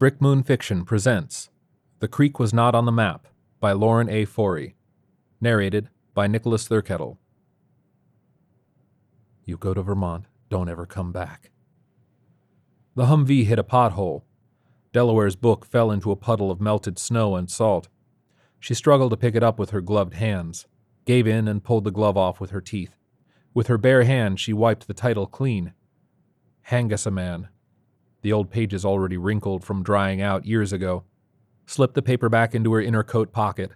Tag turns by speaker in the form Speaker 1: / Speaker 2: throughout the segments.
Speaker 1: Brick Moon Fiction presents The Creek Was Not on the Map by Lauren A. Forry. Narrated by Nicholas Thurkettle. You go to Vermont, don't ever come back. The Humvee hit a pothole. Delaware's book fell into a puddle of melted snow and salt. She struggled to pick it up with her gloved hands, gave in, and pulled the glove off with her teeth. With her bare hand, she wiped the title clean. Hangasa the old pages already wrinkled from drying out years ago. Slipped the paper back into her inner coat pocket.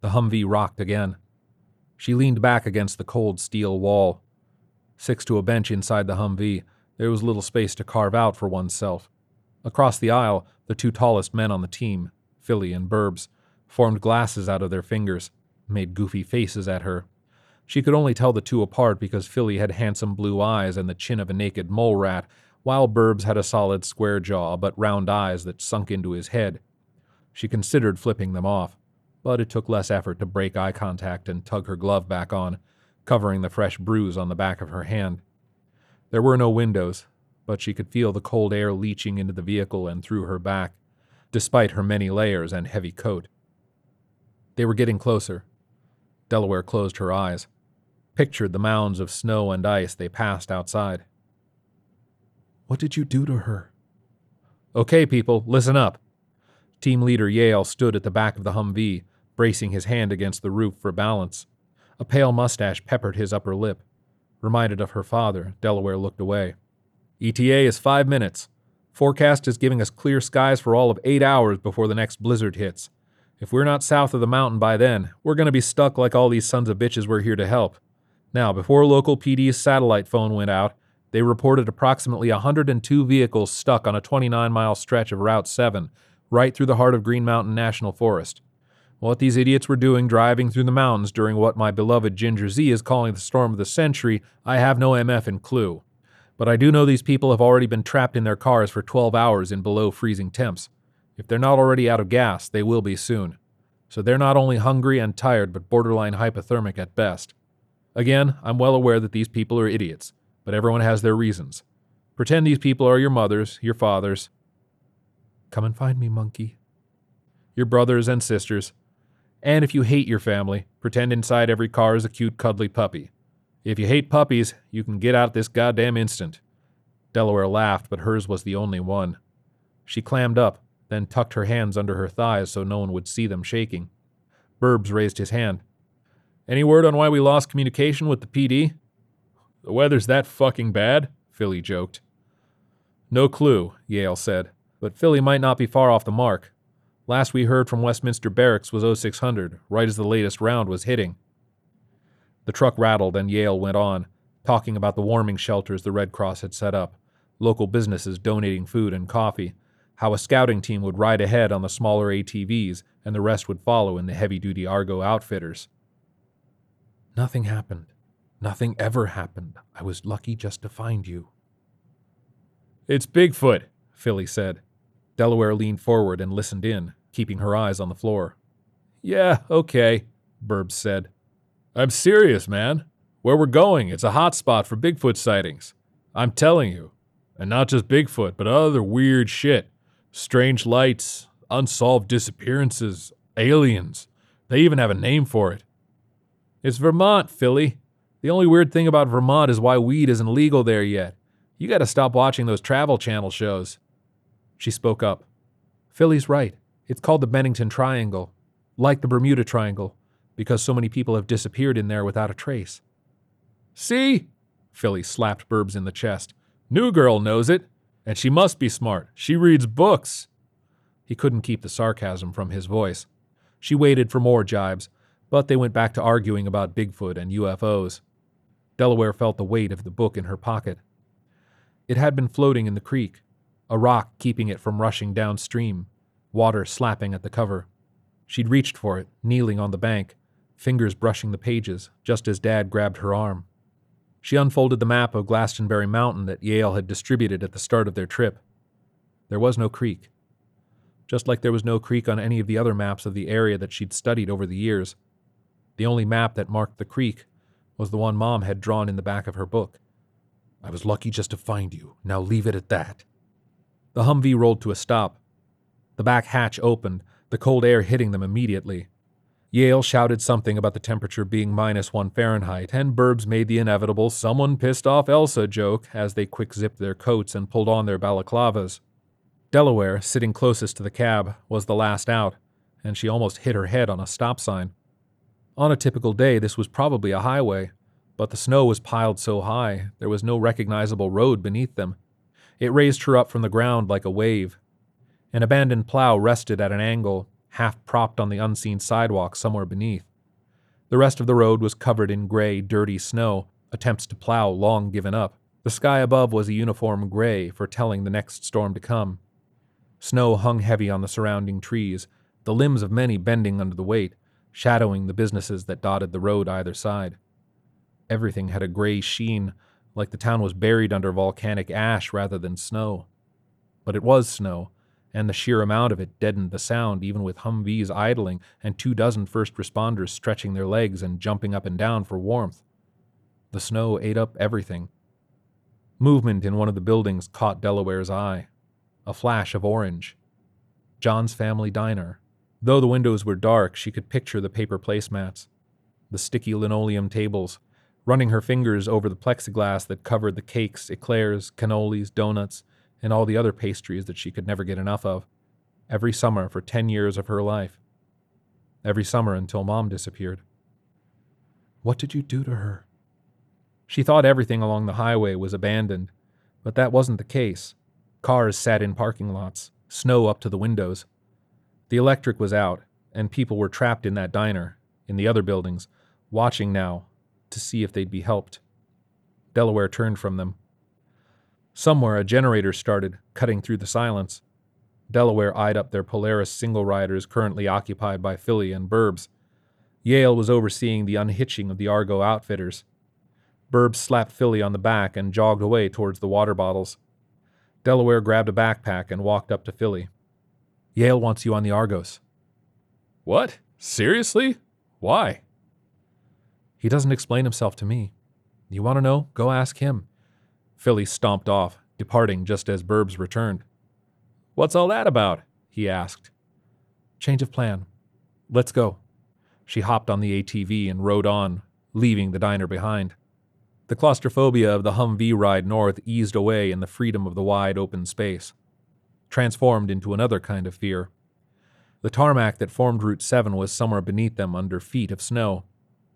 Speaker 1: The Humvee rocked again. She leaned back against the cold steel wall. Six to a bench inside the Humvee, there was little space to carve out for oneself. Across the aisle, the two tallest men on the team, Philly and Burbs, formed glasses out of their fingers, made goofy faces at her. She could only tell the two apart because Philly had handsome blue eyes and the chin of a naked mole rat, while Burbs had a solid square jaw but round eyes that sunk into his head. She considered flipping them off, but it took less effort to break eye contact and tug her glove back on, covering the fresh bruise on the back of her hand. There were no windows, but she could feel the cold air leaching into the vehicle and through her back, despite her many layers and heavy coat. They were getting closer. Delaware closed her eyes pictured the mounds of snow and ice they passed outside. What did you do to her? Okay, people, listen up. Team leader Yale stood at the back of the Humvee, bracing his hand against the roof for balance. A pale mustache peppered his upper lip. Reminded of her father, Delaware looked away. ETA is five minutes. Forecast is giving us clear skies for all of eight hours before the next blizzard hits. If we're not south of the mountain by then, we're going to be stuck like all these sons of bitches we're here to help. Now, before local PD's satellite phone went out, they reported approximately 102 vehicles stuck on a 29 mile stretch of Route 7, right through the heart of Green Mountain National Forest. What these idiots were doing driving through the mountains during what my beloved Ginger Zee is calling the storm of the century, I have no MF and clue. But I do know these people have already been trapped in their cars for 12 hours in below freezing temps. If they're not already out of gas, they will be soon. So they're not only hungry and tired, but borderline hypothermic at best. Again, I'm well aware that these people are idiots, but everyone has their reasons. Pretend these people are your mothers, your fathers. Come and find me, monkey. Your brothers and sisters. And if you hate your family, pretend inside every car is a cute, cuddly puppy. If you hate puppies, you can get out this goddamn instant. Delaware laughed, but hers was the only one. She clammed up, then tucked her hands under her thighs so no one would see them shaking. Burbs raised his hand. Any word on why we lost communication with the PD? The weather's that fucking bad? Philly joked. No clue, Yale said, but Philly might not be far off the mark. Last we heard from Westminster Barracks was 0600, right as the latest round was hitting. The truck rattled and Yale went on, talking about the warming shelters the Red Cross had set up, local businesses donating food and coffee, how a scouting team would ride ahead on the smaller ATVs and the rest would follow in the heavy duty Argo outfitters. Nothing happened. Nothing ever happened. I was lucky just to find you. It's Bigfoot, Philly said. Delaware leaned forward and listened in, keeping her eyes on the floor. Yeah, okay, Burbs said. I'm serious, man. Where we're going, it's a hot spot for Bigfoot sightings. I'm telling you. And not just Bigfoot, but other weird shit. Strange lights, unsolved disappearances, aliens. They even have a name for it. It's Vermont, Philly. The only weird thing about Vermont is why weed isn't legal there yet. You gotta stop watching those Travel Channel shows. She spoke up. Philly's right. It's called the Bennington Triangle, like the Bermuda Triangle, because so many people have disappeared in there without a trace. See? Philly slapped Burbs in the chest. New girl knows it, and she must be smart. She reads books. He couldn't keep the sarcasm from his voice. She waited for more jibes, but they went back to arguing about Bigfoot and UFOs. Delaware felt the weight of the book in her pocket. It had been floating in the creek, a rock keeping it from rushing downstream, water slapping at the cover. She'd reached for it, kneeling on the bank, fingers brushing the pages, just as Dad grabbed her arm. She unfolded the map of Glastonbury Mountain that Yale had distributed at the start of their trip. There was no creek. Just like there was no creek on any of the other maps of the area that she'd studied over the years. The only map that marked the creek was the one Mom had drawn in the back of her book. I was lucky just to find you. Now leave it at that. The Humvee rolled to a stop. The back hatch opened, the cold air hitting them immediately. Yale shouted something about the temperature being minus one Fahrenheit, and Burbs made the inevitable someone pissed off Elsa joke as they quick zipped their coats and pulled on their balaclavas. Delaware, sitting closest to the cab, was the last out, and she almost hit her head on a stop sign. On a typical day, this was probably a highway, but the snow was piled so high there was no recognizable road beneath them. It raised her up from the ground like a wave. An abandoned plow rested at an angle, half propped on the unseen sidewalk somewhere beneath. The rest of the road was covered in gray, dirty snow, attempts to plow long given up. The sky above was a uniform gray, foretelling the next storm to come. Snow hung heavy on the surrounding trees, the limbs of many bending under the weight, shadowing the businesses that dotted the road either side. Everything had a gray sheen, like the town was buried under volcanic ash rather than snow. But it was snow, and the sheer amount of it deadened the sound even with Humvees idling and two dozen first responders stretching their legs and jumping up and down for warmth. The snow ate up everything. Movement in one of the buildings caught Delaware's eye. A flash of orange. John's family diner. Though the windows were dark, she could picture the paper placemats, the sticky linoleum tables, running her fingers over the plexiglass that covered the cakes, eclairs, cannolis, donuts, and all the other pastries that she could never get enough of, every summer for 10 years of her life. Every summer until mom disappeared. What did you do to her? She thought everything along the highway was abandoned, but that wasn't the case. Cars sat in parking lots, snow up to the windows. The electric was out, and people were trapped in that diner, in the other buildings, watching now to see if they'd be helped. Delaware turned from them. Somewhere a generator started, cutting through the silence. Delaware eyed up their Polaris single riders currently occupied by Philly and Burbs. Yale was overseeing the unhitching of the Argo outfitters. Burbs slapped Philly on the back and jogged away towards the water bottles. Delaware grabbed a backpack and walked up to Philly. Yale wants you on the Argos.
Speaker 2: What? Seriously? Why?
Speaker 1: He doesn't explain himself to me. You want to know? Go ask him. Philly stomped off, departing just as Burbs returned.
Speaker 2: What's all that about? he asked.
Speaker 1: Change of plan. Let's go. She hopped on the ATV and rode on, leaving the diner behind. The claustrophobia of the Humvee ride north eased away in the freedom of the wide open space, transformed into another kind of fear. The tarmac that formed Route 7 was somewhere beneath them under feet of snow.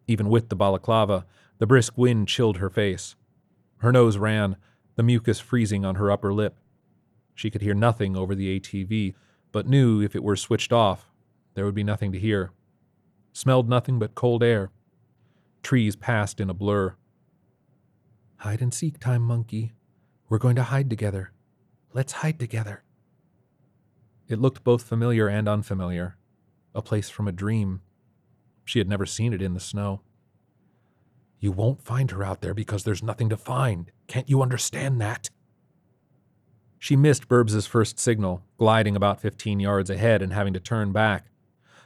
Speaker 1: Even with the balaclava, the brisk wind chilled her face. Her nose ran, the mucus freezing on her upper lip. She could hear nothing over the ATV, but knew if it were switched off, there would be nothing to hear. Smelled nothing but cold air. Trees passed in a blur. Hide and seek time, monkey. We're going to hide together. Let's hide together. It looked both familiar and unfamiliar, a place from a dream. She had never seen it in the snow. You won't find her out there because there's nothing to find. Can't you understand that? She missed Burbs's first signal, gliding about 15 yards ahead and having to turn back.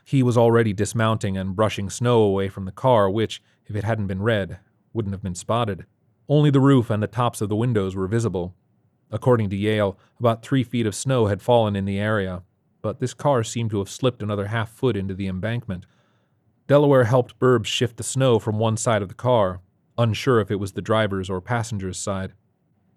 Speaker 1: He was already dismounting and brushing snow away from the car, which, if it hadn't been red, wouldn't have been spotted. Only the roof and the tops of the windows were visible. According to Yale, about three feet of snow had fallen in the area, but this car seemed to have slipped another half foot into the embankment, Delaware helped Burbs shift the snow from one side of the car, unsure if it was the driver's or passenger's side.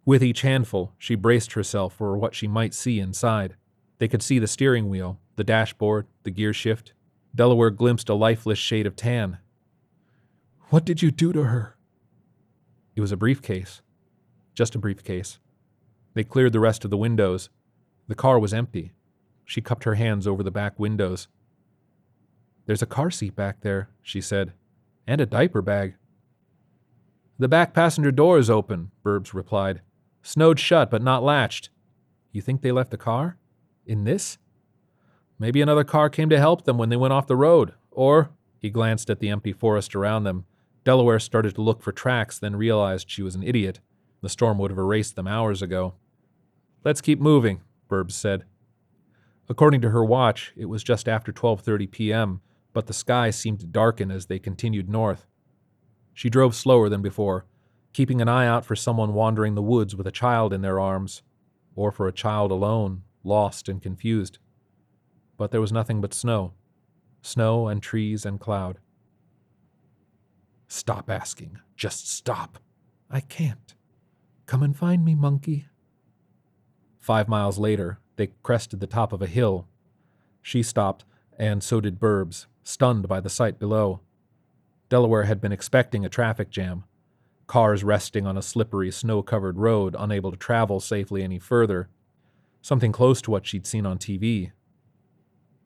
Speaker 1: With each handful, she braced herself for what she might see inside. They could see the steering wheel, the dashboard, the gear shift. Delaware glimpsed a lifeless shade of tan. What did you do to her? It was a briefcase. Just a briefcase. They cleared the rest of the windows. The car was empty. She cupped her hands over the back windows. There's a car seat back there, she said, and a diaper bag. The back passenger door is open, Burbs replied. Snowed shut, but not latched. You think they left the car? In this? Maybe another car came to help them when they went off the road. Or, he glanced at the empty forest around them. Delaware started to look for tracks, then realized she was an idiot. The storm would have erased them hours ago. Let's keep moving, Burbs said. According to her watch, it was just after 12:30 p.m but the sky seemed to darken as they continued north. She drove slower than before, keeping an eye out for someone wandering the woods with a child in their arms, or for a child alone, lost and confused. but there was nothing but snow. Snow and trees and cloud. Stop asking. Just stop. I can't. Come and find me, monkey. Five miles later, they crested the top of a hill. She stopped, and so did Burbs, stunned by the sight below. Delaware had been expecting a traffic jam, cars resting on a slippery, snow covered road, unable to travel safely any further, something close to what she'd seen on TV.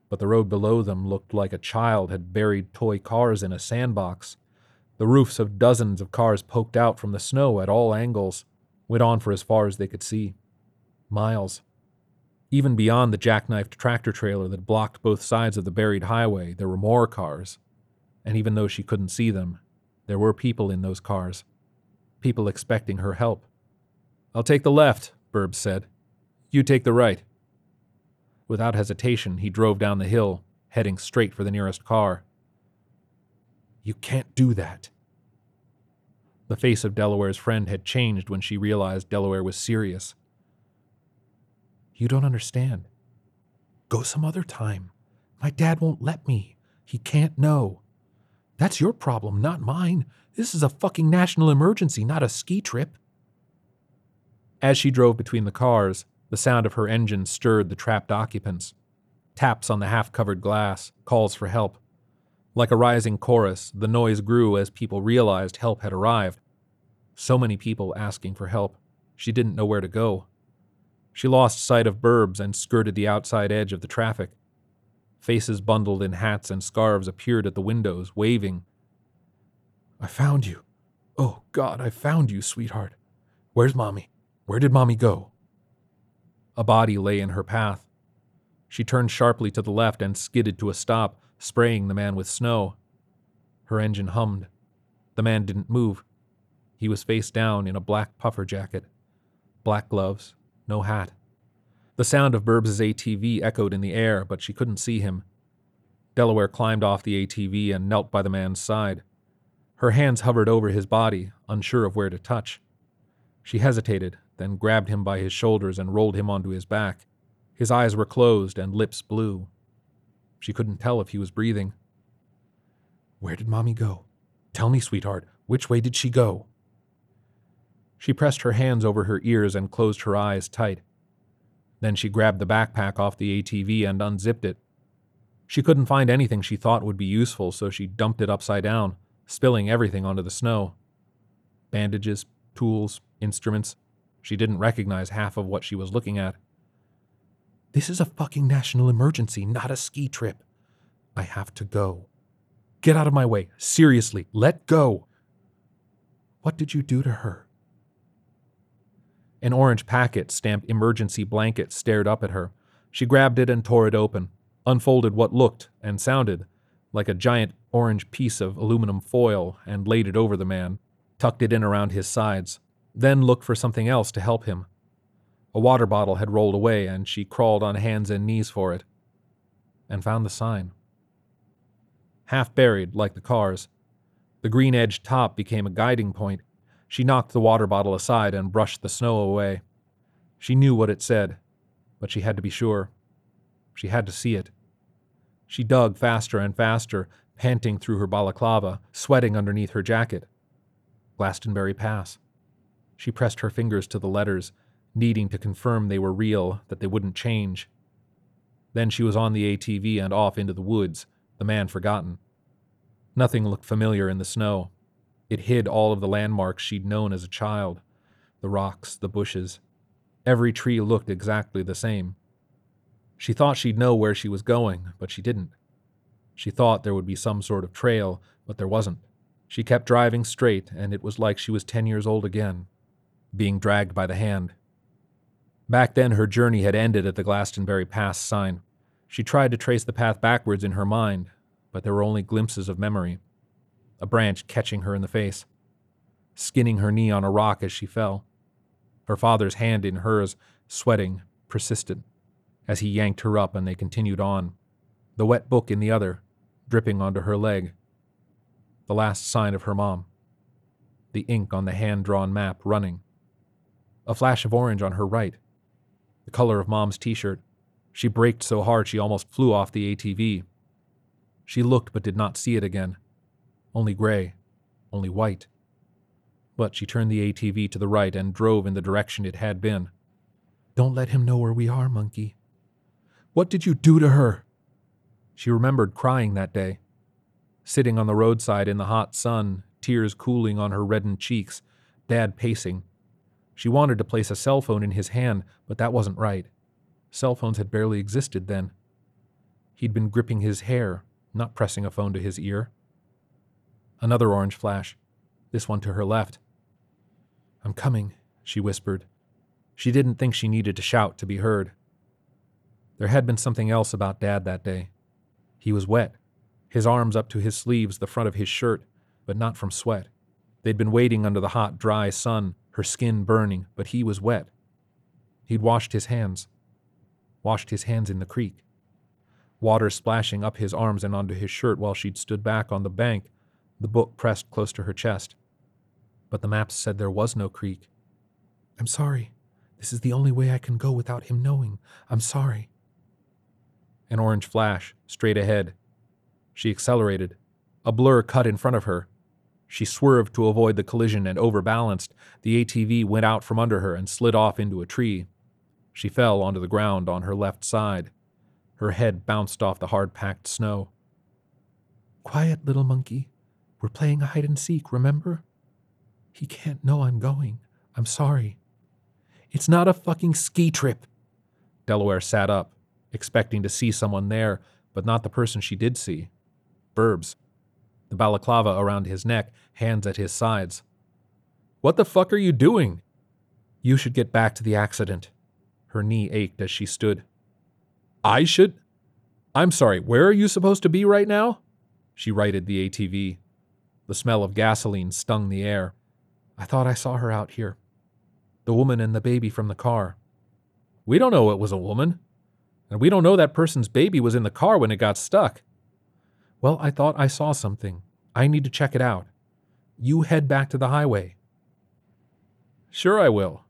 Speaker 1: But the road below them looked like a child had buried toy cars in a sandbox. The roofs of dozens of cars poked out from the snow at all angles, went on for as far as they could see. Miles. Even beyond the jackknifed tractor trailer that blocked both sides of the buried highway, there were more cars. And even though she couldn't see them, there were people in those cars. People expecting her help. I'll take the left, Burbs said. You take the right. Without hesitation, he drove down the hill, heading straight for the nearest car. You can't do that. The face of Delaware's friend had changed when she realized Delaware was serious. You don't understand. Go some other time. My dad won't let me. He can't know. That's your problem, not mine. This is a fucking national emergency, not a ski trip. As she drove between the cars, the sound of her engine stirred the trapped occupants. Taps on the half covered glass, calls for help. Like a rising chorus, the noise grew as people realized help had arrived. So many people asking for help, she didn't know where to go. She lost sight of Burbs and skirted the outside edge of the traffic. Faces bundled in hats and scarves appeared at the windows, waving. I found you. Oh, God, I found you, sweetheart. Where's Mommy? Where did Mommy go? A body lay in her path. She turned sharply to the left and skidded to a stop, spraying the man with snow. Her engine hummed. The man didn't move. He was face down in a black puffer jacket, black gloves, no hat. The sound of Burbs's ATV echoed in the air, but she couldn't see him. Delaware climbed off the ATV and knelt by the man's side. Her hands hovered over his body, unsure of where to touch. She hesitated, then grabbed him by his shoulders and rolled him onto his back. His eyes were closed and lips blue. She couldn't tell if he was breathing. Where did Mommy go? Tell me, sweetheart, which way did she go? She pressed her hands over her ears and closed her eyes tight. Then she grabbed the backpack off the ATV and unzipped it. She couldn't find anything she thought would be useful, so she dumped it upside down, spilling everything onto the snow. Bandages, tools, instruments. She didn't recognize half of what she was looking at. This is a fucking national emergency, not a ski trip. I have to go. Get out of my way. Seriously, let go. What did you do to her? An orange packet stamped emergency blanket stared up at her. She grabbed it and tore it open, unfolded what looked and sounded like a giant orange piece of aluminum foil and laid it over the man, tucked it in around his sides, then looked for something else to help him. A water bottle had rolled away, and she crawled on hands and knees for it, and found the sign. Half buried, like the cars, the green edged top became a guiding point. She knocked the water bottle aside and brushed the snow away. She knew what it said, but she had to be sure. She had to see it. She dug faster and faster, panting through her balaclava, sweating underneath her jacket. Glastonbury Pass. She pressed her fingers to the letters, needing to confirm they were real, that they wouldn't change. Then she was on the ATV and off into the woods, the man forgotten. Nothing looked familiar in the snow. It hid all of the landmarks she'd known as a child the rocks, the bushes. Every tree looked exactly the same. She thought she'd know where she was going, but she didn't. She thought there would be some sort of trail, but there wasn't. She kept driving straight, and it was like she was ten years old again, being dragged by the hand. Back then, her journey had ended at the Glastonbury Pass sign. She tried to trace the path backwards in her mind, but there were only glimpses of memory. A branch catching her in the face, skinning her knee on a rock as she fell. Her father's hand in hers, sweating, persistent, as he yanked her up and they continued on, the wet book in the other, dripping onto her leg. The last sign of her mom. The ink on the hand drawn map running. A flash of orange on her right, the color of Mom's t shirt. She braked so hard she almost flew off the ATV. She looked but did not see it again. Only gray, only white. But she turned the ATV to the right and drove in the direction it had been. Don't let him know where we are, monkey. What did you do to her? She remembered crying that day. Sitting on the roadside in the hot sun, tears cooling on her reddened cheeks, Dad pacing. She wanted to place a cell phone in his hand, but that wasn't right. Cell phones had barely existed then. He'd been gripping his hair, not pressing a phone to his ear. Another orange flash, this one to her left. I'm coming, she whispered. She didn't think she needed to shout to be heard. There had been something else about Dad that day. He was wet, his arms up to his sleeves, the front of his shirt, but not from sweat. They'd been waiting under the hot, dry sun, her skin burning, but he was wet. He'd washed his hands, washed his hands in the creek. Water splashing up his arms and onto his shirt while she'd stood back on the bank, the book pressed close to her chest. But the maps said there was no creek. I'm sorry. This is the only way I can go without him knowing. I'm sorry. An orange flash, straight ahead. She accelerated. A blur cut in front of her. She swerved to avoid the collision and overbalanced. The ATV went out from under her and slid off into a tree. She fell onto the ground on her left side. Her head bounced off the hard packed snow. Quiet, little monkey. We're playing hide and seek, remember? He can't know I'm going. I'm sorry. It's not a fucking ski trip. Delaware sat up, expecting to see someone there, but not the person she did see. Burbs. The balaclava around his neck, hands at his sides. What the fuck are you doing? You should get back to the accident. Her knee ached as she stood. I should? I'm sorry, where are you supposed to be right now? She righted the ATV. The smell of gasoline stung the air. I thought I saw her out here. The woman and the baby from the car. We don't know it was a woman. And we don't know that person's baby was in the car when it got stuck. Well, I thought I saw something. I need to check it out. You head back to the highway. Sure, I will.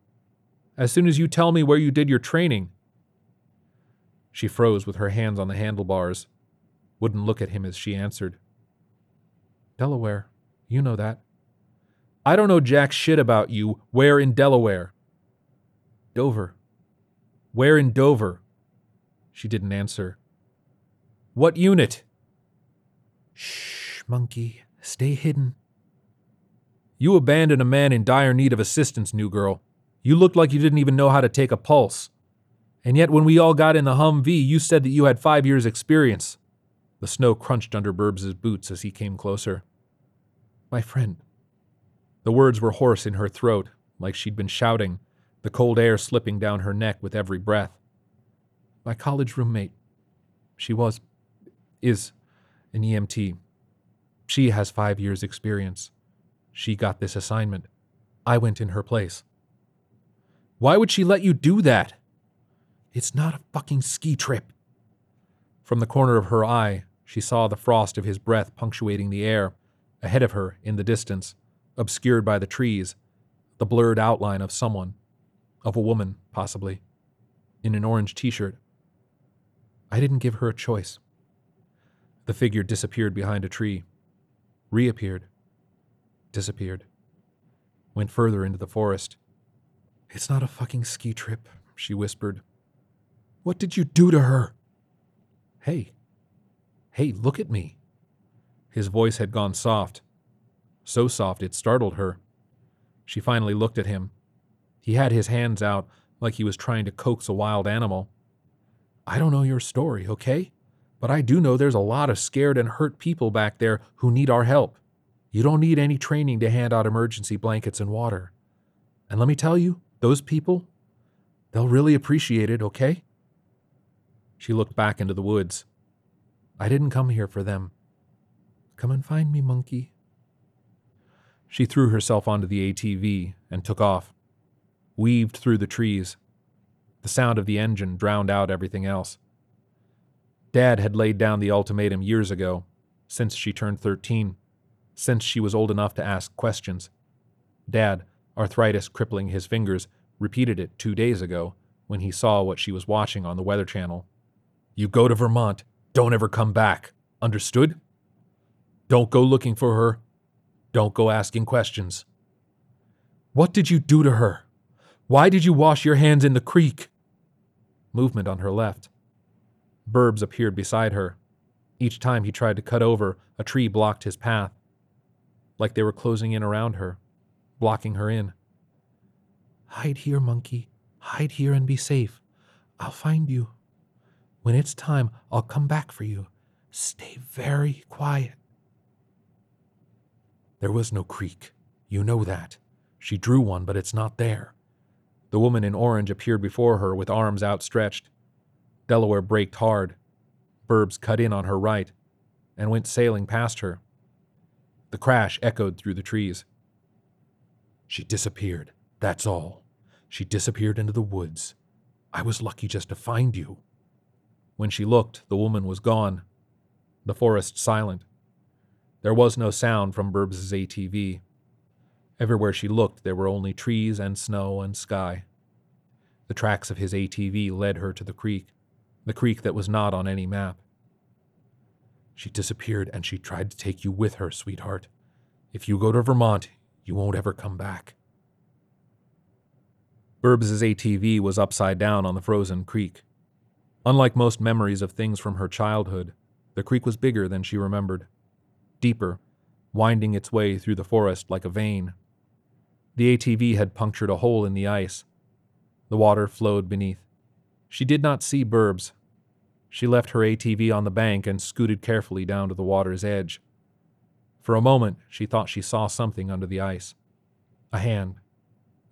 Speaker 1: As soon as you tell me where you did your training. She froze with her hands on the handlebars, wouldn't look at him as she answered. Delaware. You know that. I don't know jack shit about you. Where in Delaware? Dover. Where in Dover? She didn't answer. What unit? Shh, monkey. Stay hidden. You abandoned a man in dire need of assistance, new girl. You looked like you didn't even know how to take a pulse. And yet, when we all got in the Humvee, you said that you had five years' experience. The snow crunched under Burbs's boots as he came closer. My friend. The words were hoarse in her throat, like she'd been shouting, the cold air slipping down her neck with every breath. My college roommate. She was. is. an EMT. She has five years' experience. She got this assignment. I went in her place. Why would she let you do that? It's not a fucking ski trip. From the corner of her eye, she saw the frost of his breath punctuating the air, ahead of her in the distance, obscured by the trees, the blurred outline of someone, of a woman, possibly, in an orange t shirt. I didn't give her a choice. The figure disappeared behind a tree, reappeared, disappeared, went further into the forest. It's not a fucking ski trip, she whispered. What did you do to her? Hey, hey, look at me. His voice had gone soft, so soft it startled her. She finally looked at him. He had his hands out like he was trying to coax a wild animal. I don't know your story, okay? But I do know there's a lot of scared and hurt people back there who need our help. You don't need any training to hand out emergency blankets and water. And let me tell you, those people, they'll really appreciate it, okay? She looked back into the woods. I didn't come here for them. Come and find me, monkey. She threw herself onto the ATV and took off, weaved through the trees. The sound of the engine drowned out everything else. Dad had laid down the ultimatum years ago, since she turned 13, since she was old enough to ask questions. Dad, arthritis crippling his fingers, repeated it two days ago when he saw what she was watching on the Weather Channel You go to Vermont. Don't ever come back. Understood? Don't go looking for her. Don't go asking questions. What did you do to her? Why did you wash your hands in the creek? Movement on her left. Burbs appeared beside her. Each time he tried to cut over, a tree blocked his path. Like they were closing in around her, blocking her in. Hide here, monkey. Hide here and be safe. I'll find you. When it's time, I'll come back for you. Stay very quiet. There was no creek. You know that. She drew one, but it's not there. The woman in orange appeared before her with arms outstretched. Delaware braked hard. Burbs cut in on her right and went sailing past her. The crash echoed through the trees. She disappeared, that's all. She disappeared into the woods. I was lucky just to find you. When she looked, the woman was gone. The forest silent. There was no sound from Burbs's ATV. Everywhere she looked, there were only trees and snow and sky. The tracks of his ATV led her to the creek, the creek that was not on any map. She disappeared and she tried to take you with her, sweetheart. If you go to Vermont, you won't ever come back. Burbs's ATV was upside down on the frozen creek. Unlike most memories of things from her childhood, the creek was bigger than she remembered, deeper, winding its way through the forest like a vein. The ATV had punctured a hole in the ice. The water flowed beneath. She did not see Burbs. She left her ATV on the bank and scooted carefully down to the water's edge. For a moment, she thought she saw something under the ice a hand,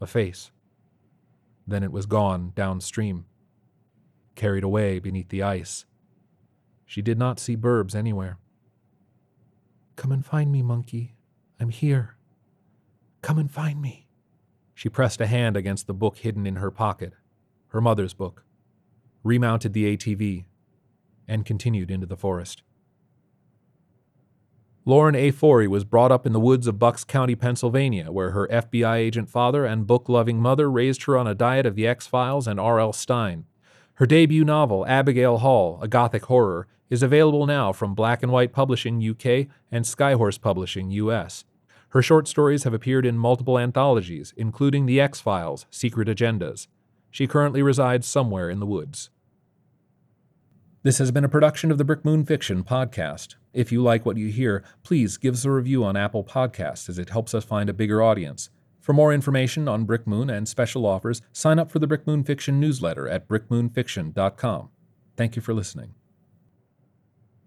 Speaker 1: a face. Then it was gone downstream, carried away beneath the ice. She did not see Burbs anywhere. Come and find me, monkey. I'm here. Come and find me. She pressed a hand against the book hidden in her pocket, her mother's book, remounted the ATV, and continued into the forest. Lauren A. Forry was brought up in the woods of Bucks County, Pennsylvania, where her FBI agent father and book loving mother raised her on a diet of The X Files and R.L. Stine. Her debut novel, Abigail Hall, a Gothic horror, is available now from Black and White Publishing UK and Skyhorse Publishing US. Her short stories have appeared in multiple anthologies, including The X Files, Secret Agendas. She currently resides somewhere in the woods. This has been a production of the Brick Moon Fiction podcast. If you like what you hear, please give us a review on Apple Podcasts as it helps us find a bigger audience. For more information on Brick Moon and special offers, sign up for the Brick Moon Fiction newsletter at brickmoonfiction.com. Thank you for listening.